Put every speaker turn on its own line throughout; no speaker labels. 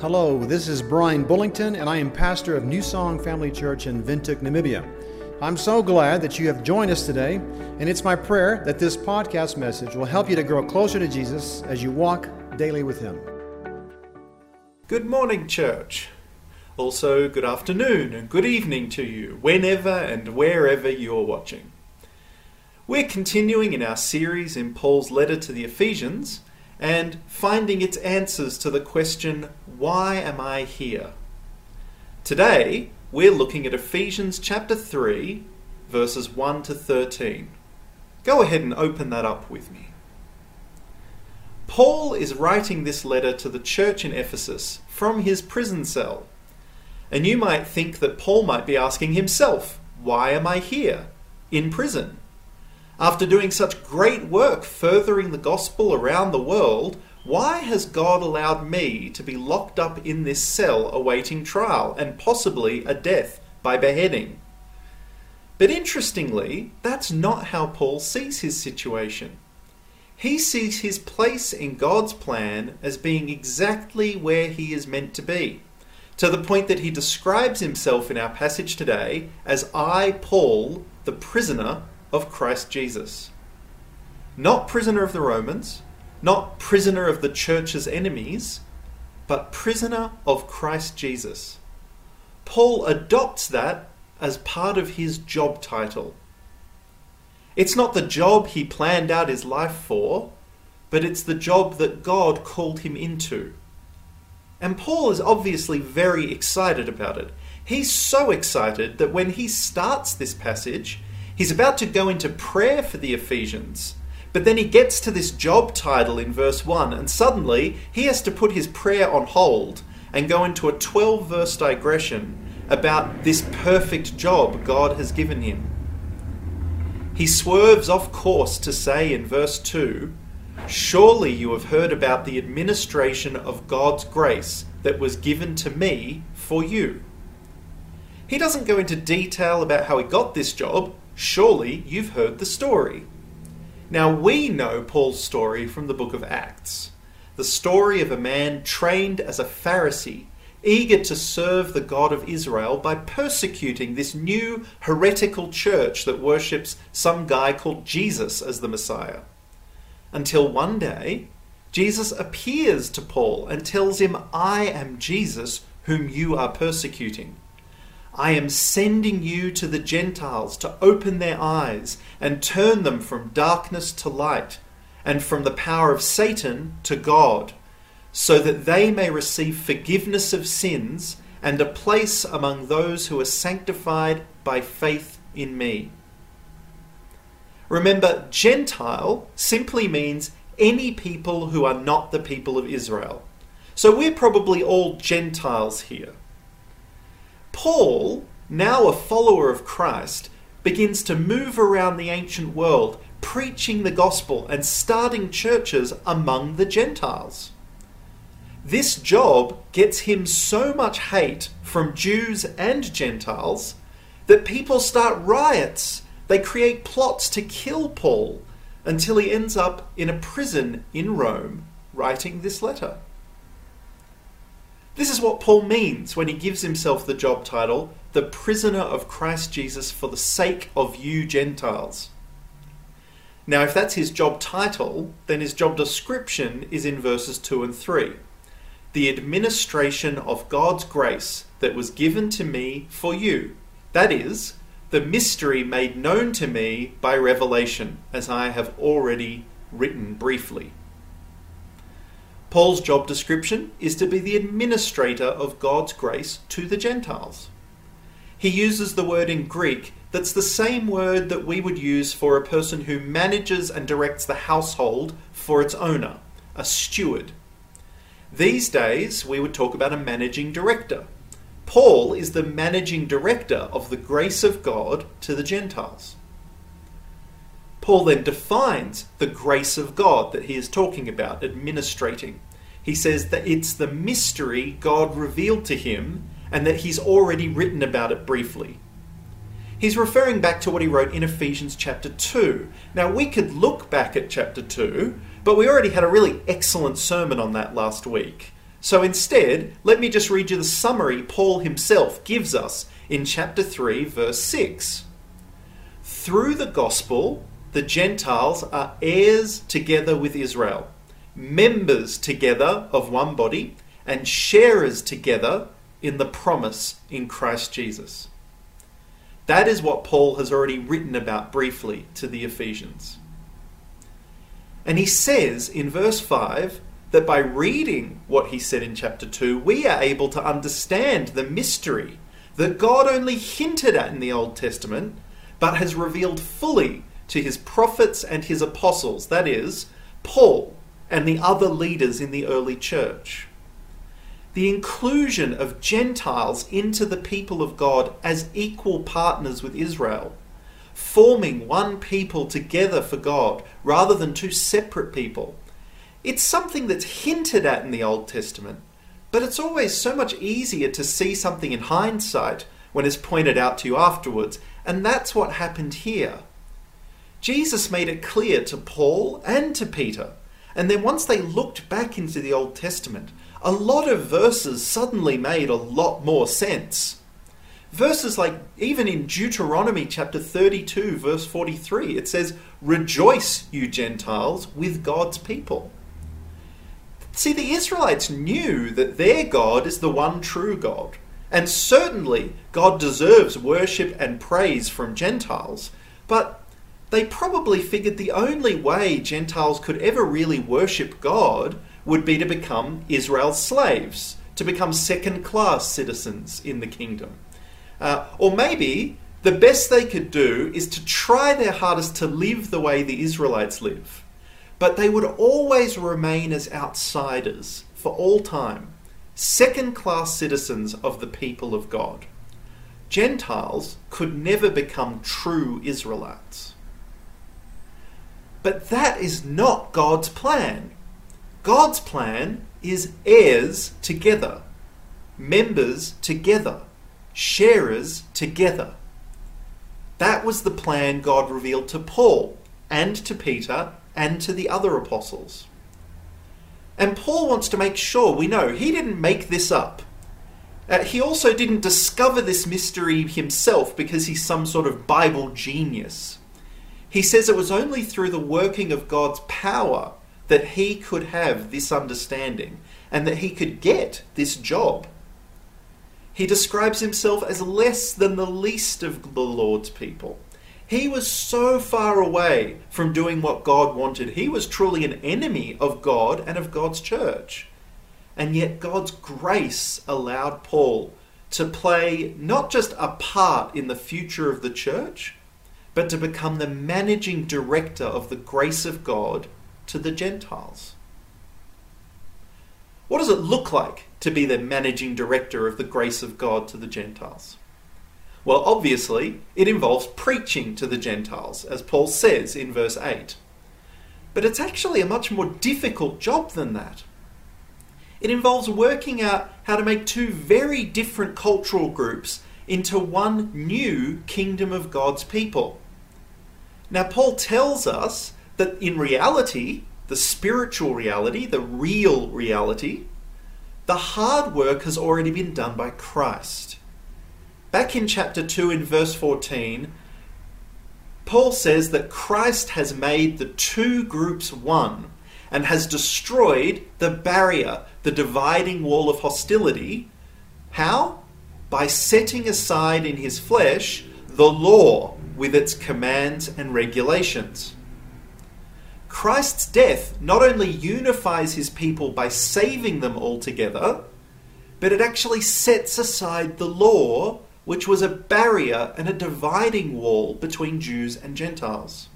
Hello, this is Brian Bullington, and I am pastor of New Song Family Church in Windhoek, Namibia. I'm so glad that you have joined us today, and it's my prayer that this podcast message will help you to grow closer to Jesus as you walk daily with Him.
Good morning, church. Also, good afternoon and good evening to you, whenever and wherever you're watching. We're continuing in our series in Paul's letter to the Ephesians and finding its answers to the question, Why am I here? Today, we're looking at Ephesians chapter 3, verses 1 to 13. Go ahead and open that up with me. Paul is writing this letter to the church in Ephesus from his prison cell. And you might think that Paul might be asking himself, Why am I here? In prison. After doing such great work furthering the gospel around the world, why has God allowed me to be locked up in this cell awaiting trial and possibly a death by beheading? But interestingly, that's not how Paul sees his situation. He sees his place in God's plan as being exactly where he is meant to be, to the point that he describes himself in our passage today as I, Paul, the prisoner of Christ Jesus. Not prisoner of the Romans, not prisoner of the church's enemies, but prisoner of Christ Jesus. Paul adopts that as part of his job title. It's not the job he planned out his life for, but it's the job that God called him into. And Paul is obviously very excited about it. He's so excited that when he starts this passage, He's about to go into prayer for the Ephesians. But then he gets to this job title in verse 1, and suddenly he has to put his prayer on hold and go into a 12 verse digression about this perfect job God has given him. He swerves off course to say in verse 2 Surely you have heard about the administration of God's grace that was given to me for you. He doesn't go into detail about how he got this job, Surely you've heard the story. Now, we know Paul's story from the book of Acts the story of a man trained as a Pharisee, eager to serve the God of Israel by persecuting this new heretical church that worships some guy called Jesus as the Messiah. Until one day, Jesus appears to Paul and tells him, I am Jesus whom you are persecuting. I am sending you to the Gentiles to open their eyes and turn them from darkness to light and from the power of Satan to God, so that they may receive forgiveness of sins and a place among those who are sanctified by faith in me. Remember, Gentile simply means any people who are not the people of Israel. So we're probably all Gentiles here. Paul, now a follower of Christ, begins to move around the ancient world, preaching the gospel and starting churches among the Gentiles. This job gets him so much hate from Jews and Gentiles that people start riots. They create plots to kill Paul until he ends up in a prison in Rome writing this letter. This is what Paul means when he gives himself the job title, the prisoner of Christ Jesus for the sake of you Gentiles. Now, if that's his job title, then his job description is in verses 2 and 3. The administration of God's grace that was given to me for you. That is, the mystery made known to me by revelation, as I have already written briefly. Paul's job description is to be the administrator of God's grace to the Gentiles. He uses the word in Greek that's the same word that we would use for a person who manages and directs the household for its owner, a steward. These days, we would talk about a managing director. Paul is the managing director of the grace of God to the Gentiles. Paul then defines the grace of God that he is talking about, administrating. He says that it's the mystery God revealed to him and that he's already written about it briefly. He's referring back to what he wrote in Ephesians chapter 2. Now, we could look back at chapter 2, but we already had a really excellent sermon on that last week. So instead, let me just read you the summary Paul himself gives us in chapter 3, verse 6. Through the gospel, the Gentiles are heirs together with Israel, members together of one body, and sharers together in the promise in Christ Jesus. That is what Paul has already written about briefly to the Ephesians. And he says in verse 5 that by reading what he said in chapter 2, we are able to understand the mystery that God only hinted at in the Old Testament, but has revealed fully to his prophets and his apostles, that is, Paul and the other leaders in the early church. The inclusion of Gentiles into the people of God as equal partners with Israel, forming one people together for God rather than two separate people. It's something that's hinted at in the Old Testament, but it's always so much easier to see something in hindsight when it's pointed out to you afterwards, and that's what happened here. Jesus made it clear to Paul and to Peter, and then once they looked back into the Old Testament, a lot of verses suddenly made a lot more sense. Verses like, even in Deuteronomy chapter 32, verse 43, it says, Rejoice, you Gentiles, with God's people. See, the Israelites knew that their God is the one true God. And certainly, God deserves worship and praise from Gentiles. But they probably figured the only way Gentiles could ever really worship God would be to become Israel's slaves, to become second class citizens in the kingdom. Uh, or maybe the best they could do is to try their hardest to live the way the Israelites live but they would always remain as outsiders for all time, second class citizens of the people of God. Gentiles could never become true Israelites. But that is not God's plan. God's plan is heirs together, members together, sharers together. That was the plan God revealed to Paul and to Peter and to the other apostles. And Paul wants to make sure we know he didn't make this up. Uh, he also didn't discover this mystery himself because he's some sort of Bible genius. He says it was only through the working of God's power that he could have this understanding and that he could get this job. He describes himself as less than the least of the Lord's people. He was so far away from doing what God wanted. He was truly an enemy of God and of God's church. And yet, God's grace allowed Paul to play not just a part in the future of the church, but to become the managing director of the grace of God to the Gentiles. What does it look like to be the managing director of the grace of God to the Gentiles? Well, obviously, it involves preaching to the Gentiles, as Paul says in verse 8. But it's actually a much more difficult job than that. It involves working out how to make two very different cultural groups into one new kingdom of God's people. Now, Paul tells us that in reality, the spiritual reality, the real reality, the hard work has already been done by Christ. Back in chapter 2, in verse 14, Paul says that Christ has made the two groups one and has destroyed the barrier, the dividing wall of hostility. How? By setting aside in his flesh the law with its commands and regulations. Christ's death not only unifies his people by saving them altogether, but it actually sets aside the law which was a barrier and a dividing wall between Jews and Gentiles.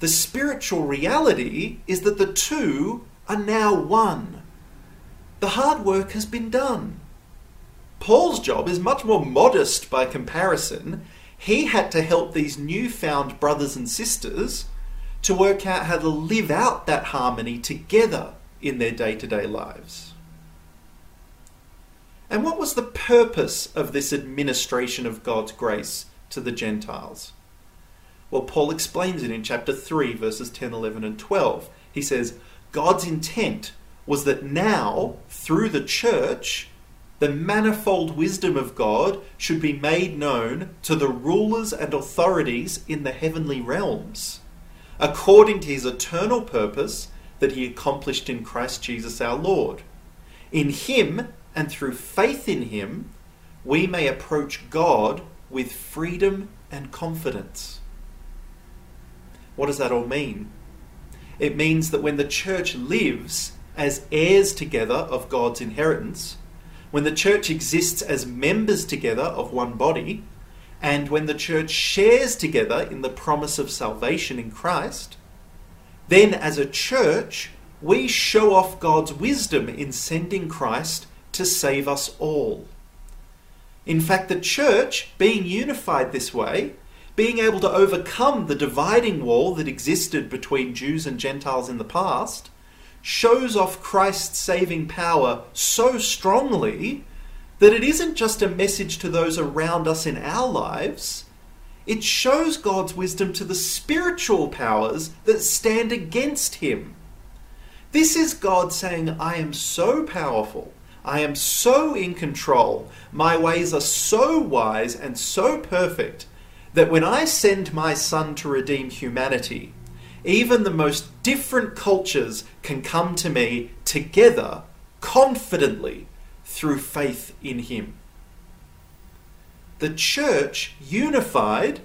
The spiritual reality is that the two are now one. The hard work has been done. Paul's job is much more modest by comparison. He had to help these newfound brothers and sisters to work out how to live out that harmony together in their day to day lives. And what was the purpose of this administration of God's grace to the Gentiles? Well, Paul explains it in chapter 3, verses 10, 11, and 12. He says, God's intent was that now, through the church, the manifold wisdom of God should be made known to the rulers and authorities in the heavenly realms, according to his eternal purpose that he accomplished in Christ Jesus our Lord. In him and through faith in him, we may approach God with freedom and confidence. What does that all mean? It means that when the church lives as heirs together of God's inheritance, when the church exists as members together of one body, and when the church shares together in the promise of salvation in Christ, then as a church, we show off God's wisdom in sending Christ to save us all. In fact, the church, being unified this way, being able to overcome the dividing wall that existed between Jews and Gentiles in the past, shows off Christ's saving power so strongly that it isn't just a message to those around us in our lives, it shows God's wisdom to the spiritual powers that stand against him. This is God saying, I am so powerful, I am so in control, my ways are so wise and so perfect that when I send my Son to redeem humanity, even the most different cultures can come to me together confidently through faith in Him. The church, unified,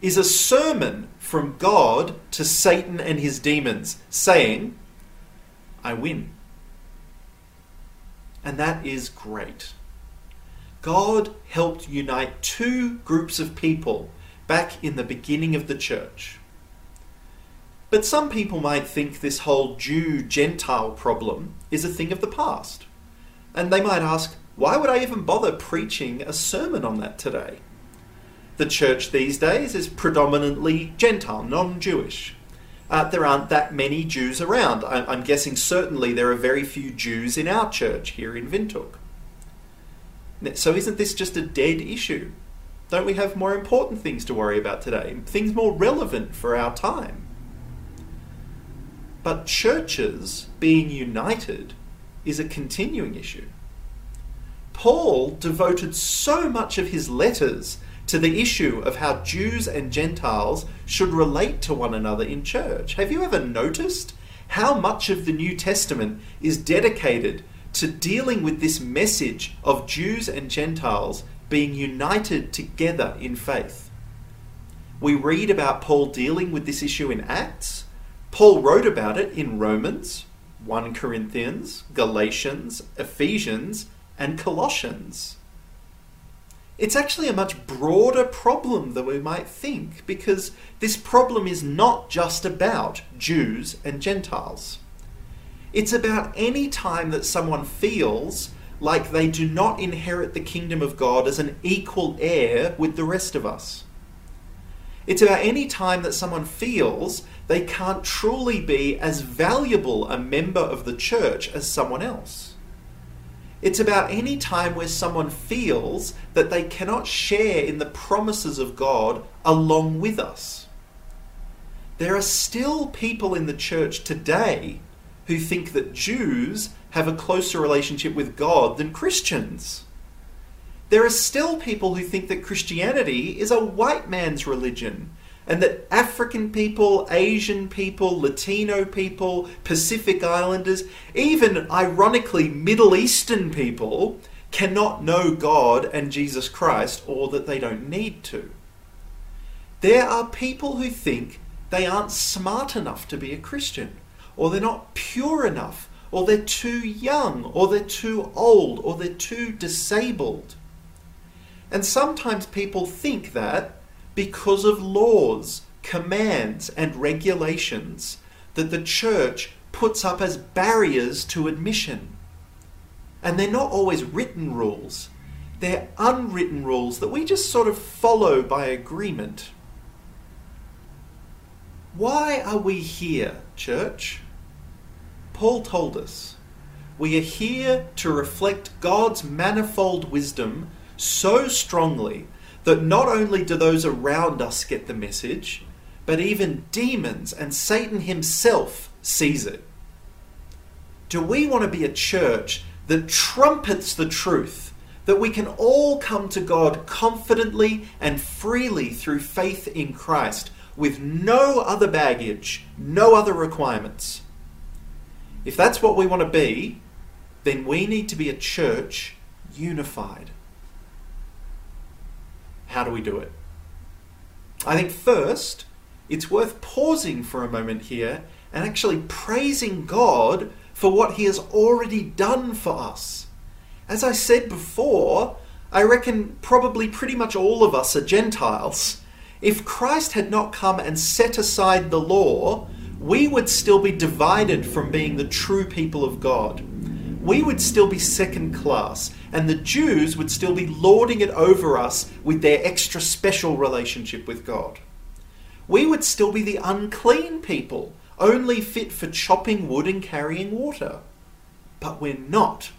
is a sermon from God to Satan and his demons, saying, I win. And that is great. God helped unite two groups of people back in the beginning of the church. But some people might think this whole Jew Gentile problem is a thing of the past. And they might ask, why would I even bother preaching a sermon on that today? The church these days is predominantly Gentile, non Jewish. Uh, there aren't that many Jews around. I- I'm guessing certainly there are very few Jews in our church here in Windhoek. So isn't this just a dead issue? Don't we have more important things to worry about today? Things more relevant for our time? But churches being united is a continuing issue. Paul devoted so much of his letters to the issue of how Jews and Gentiles should relate to one another in church. Have you ever noticed how much of the New Testament is dedicated to dealing with this message of Jews and Gentiles being united together in faith. We read about Paul dealing with this issue in Acts. Paul wrote about it in Romans, 1 Corinthians, Galatians, Ephesians, and Colossians. It's actually a much broader problem than we might think because this problem is not just about Jews and Gentiles. It's about any time that someone feels like they do not inherit the kingdom of God as an equal heir with the rest of us. It's about any time that someone feels they can't truly be as valuable a member of the church as someone else. It's about any time where someone feels that they cannot share in the promises of God along with us. There are still people in the church today who think that Jews have a closer relationship with God than Christians. There are still people who think that Christianity is a white man's religion and that African people, Asian people, Latino people, Pacific Islanders, even ironically Middle Eastern people cannot know God and Jesus Christ or that they don't need to. There are people who think they aren't smart enough to be a Christian or they're not pure enough, or they're too young, or they're too old, or they're too disabled. And sometimes people think that because of laws, commands, and regulations that the church puts up as barriers to admission. And they're not always written rules, they're unwritten rules that we just sort of follow by agreement. Why are we here, church? Paul told us we are here to reflect God's manifold wisdom so strongly that not only do those around us get the message, but even demons and Satan himself sees it. Do we want to be a church that trumpets the truth, that we can all come to God confidently and freely through faith in Christ, with no other baggage, no other requirements? If that's what we want to be, then we need to be a church unified. How do we do it? I think first, it's worth pausing for a moment here and actually praising God for what He has already done for us. As I said before, I reckon probably pretty much all of us are Gentiles. If Christ had not come and set aside the law, we would still be divided from being the true people of God. We would still be second class, and the Jews would still be lording it over us with their extra special relationship with God. We would still be the unclean people, only fit for chopping wood and carrying water. But we're not.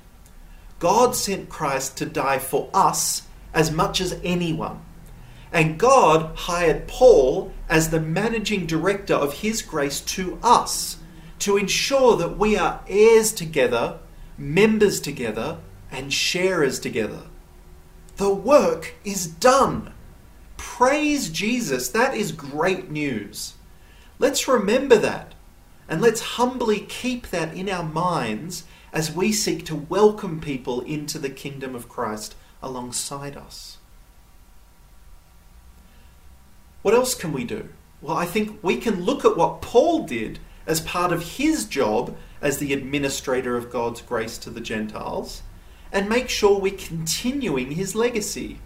God sent Christ to die for us as much as anyone. And God hired Paul as the managing director of his grace to us to ensure that we are heirs together, members together, and sharers together. The work is done. Praise Jesus. That is great news. Let's remember that and let's humbly keep that in our minds as we seek to welcome people into the kingdom of Christ alongside us. What else can we do? Well, I think we can look at what Paul did as part of his job as the administrator of God's grace to the Gentiles and make sure we're continuing his legacy.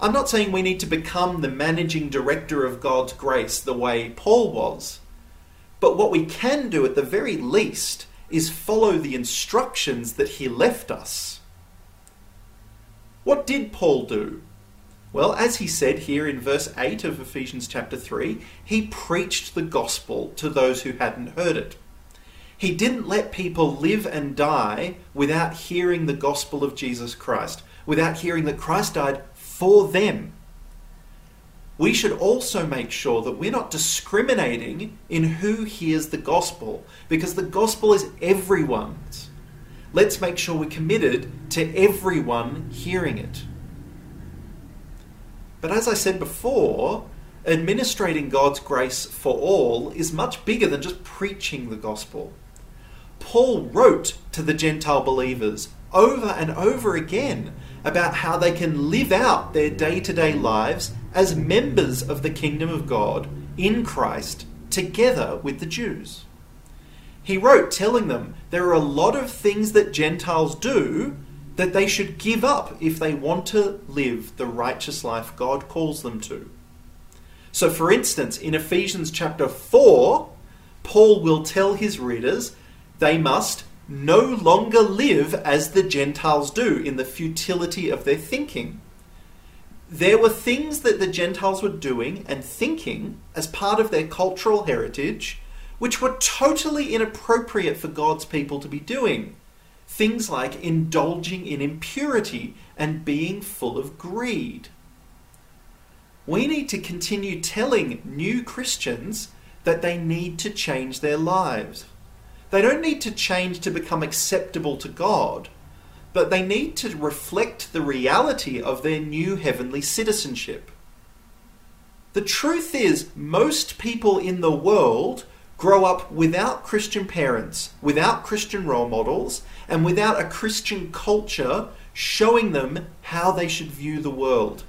I'm not saying we need to become the managing director of God's grace the way Paul was, but what we can do at the very least is follow the instructions that he left us. What did Paul do? Well, as he said here in verse 8 of Ephesians chapter 3, he preached the gospel to those who hadn't heard it. He didn't let people live and die without hearing the gospel of Jesus Christ, without hearing that Christ died for them. We should also make sure that we're not discriminating in who hears the gospel, because the gospel is everyone's. Let's make sure we're committed to everyone hearing it. But as I said before, administrating God's grace for all is much bigger than just preaching the gospel. Paul wrote to the Gentile believers over and over again about how they can live out their day to day lives as members of the kingdom of God in Christ together with the Jews. He wrote telling them there are a lot of things that Gentiles do that they should give up if they want to live the righteous life God calls them to. So, for instance, in Ephesians chapter 4, Paul will tell his readers they must no longer live as the Gentiles do in the futility of their thinking. There were things that the Gentiles were doing and thinking as part of their cultural heritage which were totally inappropriate for God's people to be doing. Things like indulging in impurity and being full of greed. We need to continue telling new Christians that they need to change their lives they don't need to change to become acceptable to God, but they need to reflect the reality of their new heavenly citizenship. The truth is, most people in the world grow up without Christian parents, without Christian role models, and without a Christian culture showing them how they should view the world.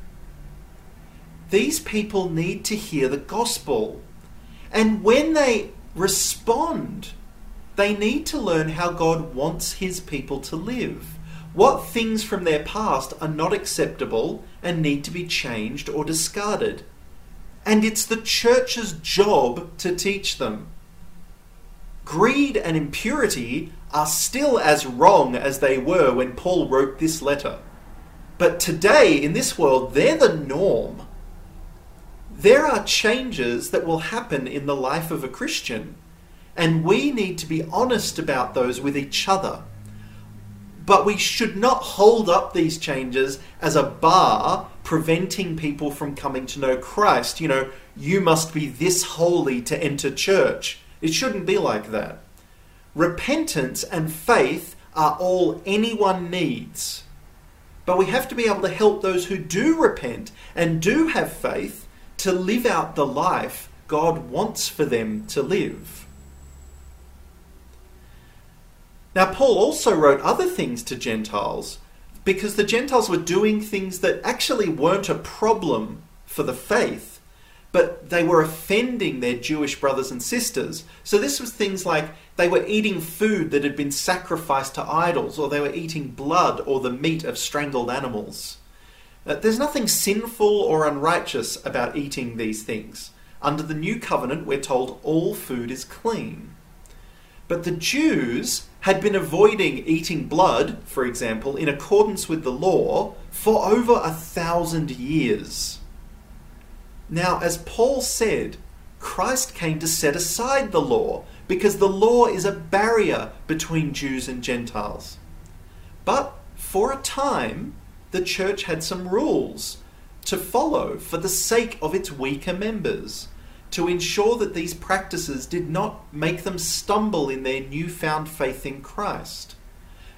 These people need to hear the gospel. And when they respond they need to learn how God wants His people to live. What things from their past are not acceptable and need to be changed or discarded. And it's the church's job to teach them. Greed and impurity are still as wrong as they were when Paul wrote this letter. But today, in this world, they're the norm. There are changes that will happen in the life of a Christian and we need to be honest about those with each other. But we should not hold up these changes as a bar preventing people from coming to know Christ. You know, you must be this holy to enter church. It shouldn't be like that. Repentance and faith are all anyone needs. But we have to be able to help those who do repent and do have faith to live out the life God wants for them to live. Now, Paul also wrote other things to Gentiles because the Gentiles were doing things that actually weren't a problem for the faith, but they were offending their Jewish brothers and sisters. So, this was things like they were eating food that had been sacrificed to idols, or they were eating blood or the meat of strangled animals. Uh, there's nothing sinful or unrighteous about eating these things. Under the new covenant, we're told all food is clean. But the Jews had been avoiding eating blood, for example, in accordance with the law for over a thousand years. Now, as Paul said, Christ came to set aside the law because the law is a barrier between Jews and Gentiles. But for a time, the church had some rules to follow for the sake of its weaker members to ensure that these practices did not make them stumble in their newfound faith in Christ.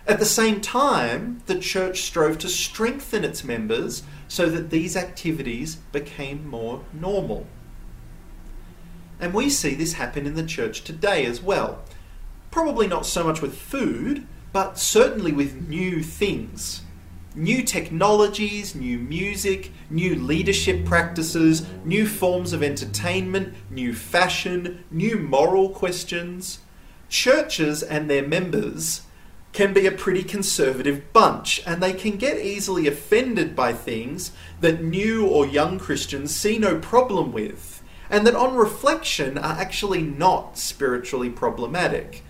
At the same time, the church strove to strengthen its members so that these activities became more normal. And we see this happen in the church today as well. Probably not so much with food, but certainly with new things new technologies, new music, new leadership practices, new forms of entertainment, new fashion, new moral questions. Churches and their members can be a pretty conservative bunch, and they can get easily offended by things that new or young Christians see no problem with, and that on reflection are actually not spiritually problematic.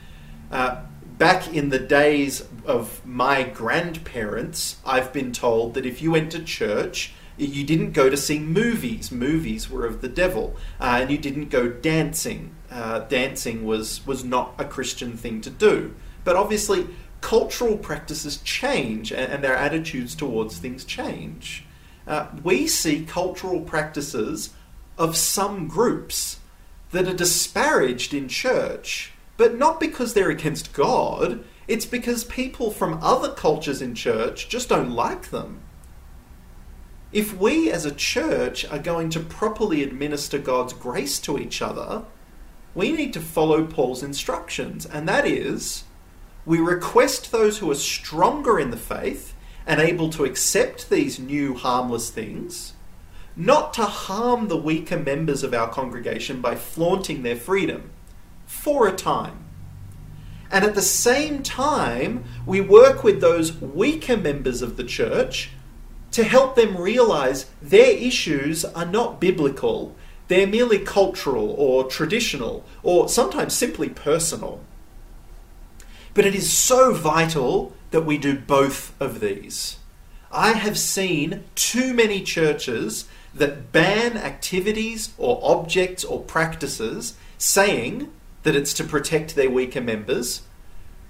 Uh, back in the days of my grandparents, I've been told that if you went to church, you didn't go to see movies. Movies were of the devil, uh, and you didn't go dancing. Uh, dancing was was not a Christian thing to do. But obviously, cultural practices change, and, and their attitudes towards things change. Uh, we see cultural practices of some groups that are disparaged in church but not because they're against God, it's because people from other cultures in church just don't like them. If we as a church are going to properly administer God's grace to each other, we need to follow Paul's instructions, and that is we request those who are stronger in the faith and able to accept these new harmless things, not to harm the weaker members of our congregation by flaunting their freedom for a time. And at the same time, we work with those weaker members of the church to help them realize their issues are not biblical. They're merely cultural or traditional or sometimes simply personal. But it is so vital that we do both of these. I have seen too many churches that ban activities or objects or practices saying that it's to protect their weaker members,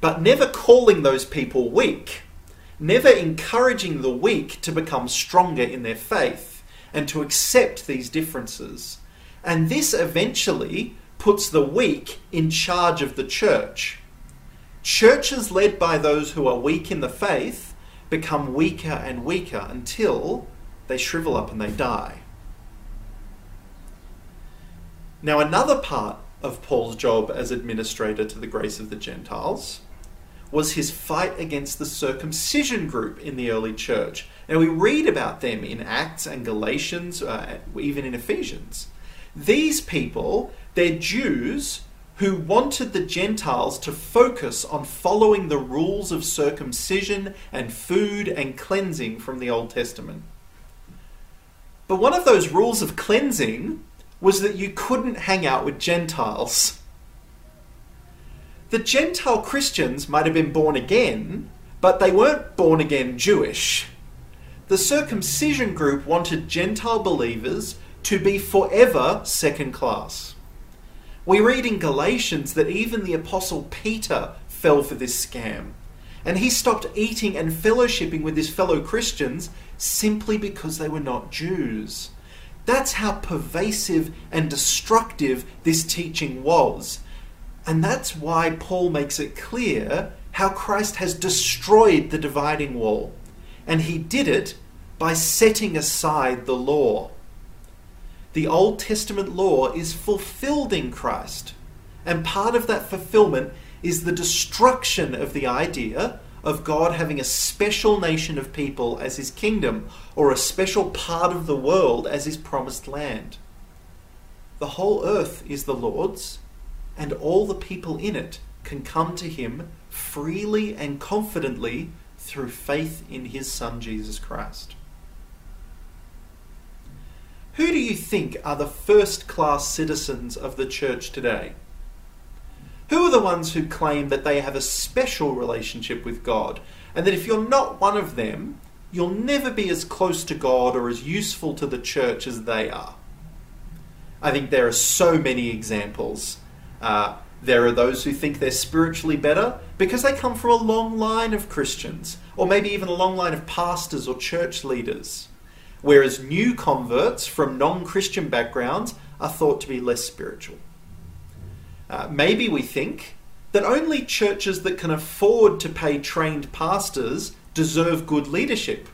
but never calling those people weak, never encouraging the weak to become stronger in their faith and to accept these differences. And this eventually puts the weak in charge of the church. Churches led by those who are weak in the faith become weaker and weaker until they shrivel up and they die. Now, another part of Paul's job as administrator to the grace of the Gentiles was his fight against the circumcision group in the early church. Now, we read about them in Acts and Galatians, uh, even in Ephesians. These people, they're Jews who wanted the Gentiles to focus on following the rules of circumcision and food and cleansing from the Old Testament. But one of those rules of cleansing was that you couldn't hang out with Gentiles. The Gentile Christians might have been born again, but they weren't born again Jewish. The circumcision group wanted Gentile believers to be forever second class. We read in Galatians that even the Apostle Peter fell for this scam, and he stopped eating and fellowshipping with his fellow Christians simply because they were not Jews. That's how pervasive and destructive this teaching was. And that's why Paul makes it clear how Christ has destroyed the dividing wall. And he did it by setting aside the law. The Old Testament law is fulfilled in Christ. And part of that fulfillment is the destruction of the idea of God having a special nation of people as his kingdom or a special part of the world as his promised land. The whole earth is the Lord's, and all the people in it can come to him freely and confidently through faith in his Son Jesus Christ. Who do you think are the first class citizens of the church today? Who are the ones who claim that they have a special relationship with God, and that if you're not one of them, you'll never be as close to God or as useful to the church as they are? I think there are so many examples. Uh, there are those who think they're spiritually better because they come from a long line of Christians, or maybe even a long line of pastors or church leaders. Whereas new converts from non Christian backgrounds are thought to be less spiritual. Uh, maybe we think that only churches that can afford to pay trained pastors deserve good leadership.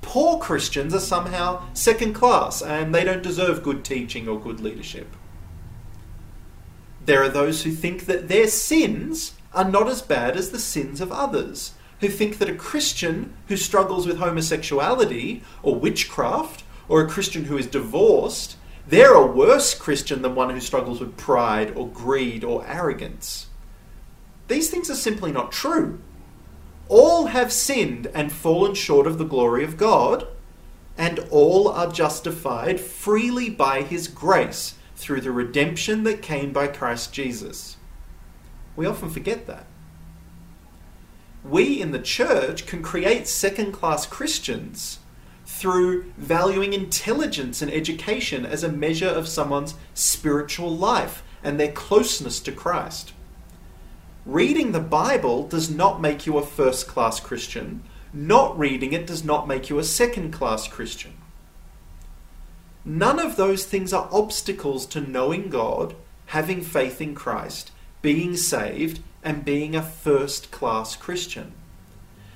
Poor Christians are somehow second class and they don't deserve good teaching or good leadership. There are those who think that their sins are not as bad as the sins of others, who think that a Christian who struggles with homosexuality or witchcraft, or a Christian who is divorced, they're a worse Christian than one who struggles with pride or greed or arrogance. These things are simply not true. All have sinned and fallen short of the glory of God, and all are justified freely by His grace through the redemption that came by Christ Jesus. We often forget that. We in the church can create second class Christians through valuing intelligence and education as a measure of someone's spiritual life and their closeness to Christ. Reading the Bible does not make you a first class Christian. Not reading it does not make you a second class Christian. None of those things are obstacles to knowing God, having faith in Christ, being saved, and being a first class Christian.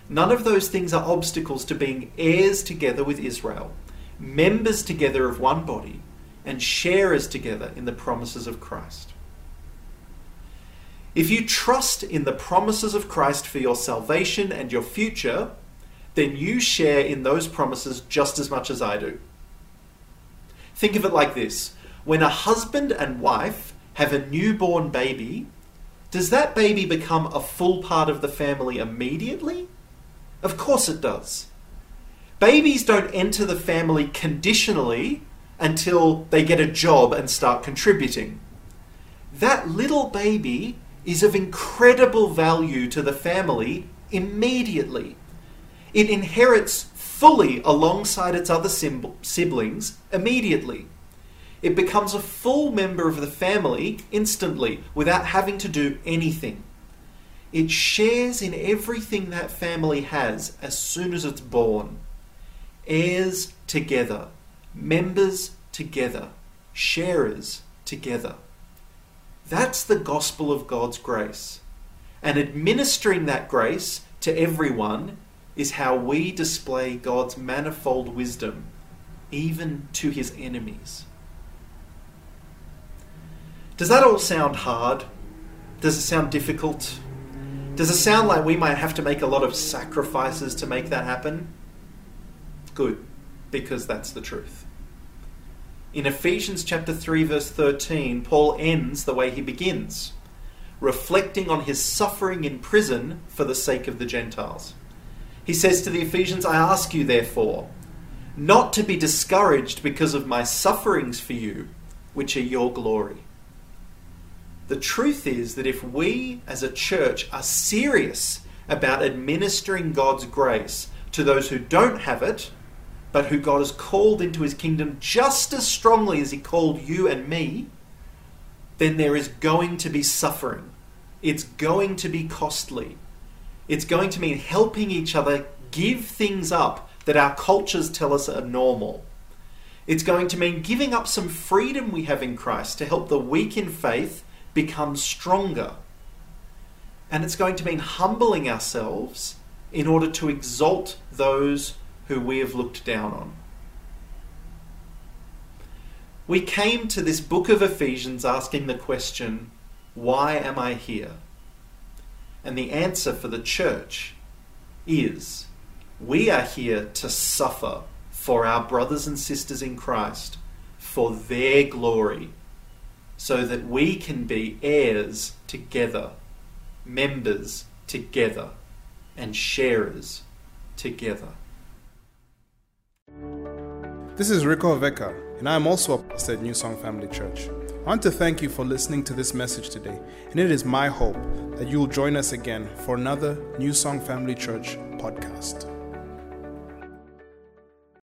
None of those things are obstacles to being heirs together with Israel, members together of one body, and sharers together in the promises of Christ. If you trust in the promises of Christ for your salvation and your future, then you share in those promises just as much as I do. Think of it like this when a husband and wife have a newborn baby, does that baby become a full part of the family immediately? Of course it does. Babies don't enter the family conditionally until they get a job and start contributing. That little baby is of incredible value to the family immediately. It inherits fully alongside its other siblings immediately. It becomes a full member of the family instantly without having to do anything. It shares in everything that family has as soon as it's born. Heirs together, members together, sharers together. That's the gospel of God's grace. And administering that grace to everyone is how we display God's manifold wisdom, even to his enemies. Does that all sound hard? Does it sound difficult? Does it sound like we might have to make a lot of sacrifices to make that happen? Good, because that's the truth. In Ephesians chapter 3 verse 13, Paul ends the way he begins, reflecting on his suffering in prison for the sake of the Gentiles. He says to the Ephesians, I ask you therefore, not to be discouraged because of my sufferings for you, which are your glory. The truth is that if we as a church are serious about administering God's grace to those who don't have it, but who God has called into his kingdom just as strongly as he called you and me, then there is going to be suffering. It's going to be costly. It's going to mean helping each other give things up that our cultures tell us are normal. It's going to mean giving up some freedom we have in Christ to help the weak in faith become stronger. And it's going to mean humbling ourselves in order to exalt those who we have looked down on. We came to this book of Ephesians asking the question, Why am I here? And the answer for the church is, We are here to suffer for our brothers and sisters in Christ, for their glory, so that we can be heirs together, members together, and sharers together.
This is Rico Veka, and I am also a pastor at New Song Family Church. I want to thank you for listening to this message today, and it is my hope that you will join us again for another New Song Family Church podcast.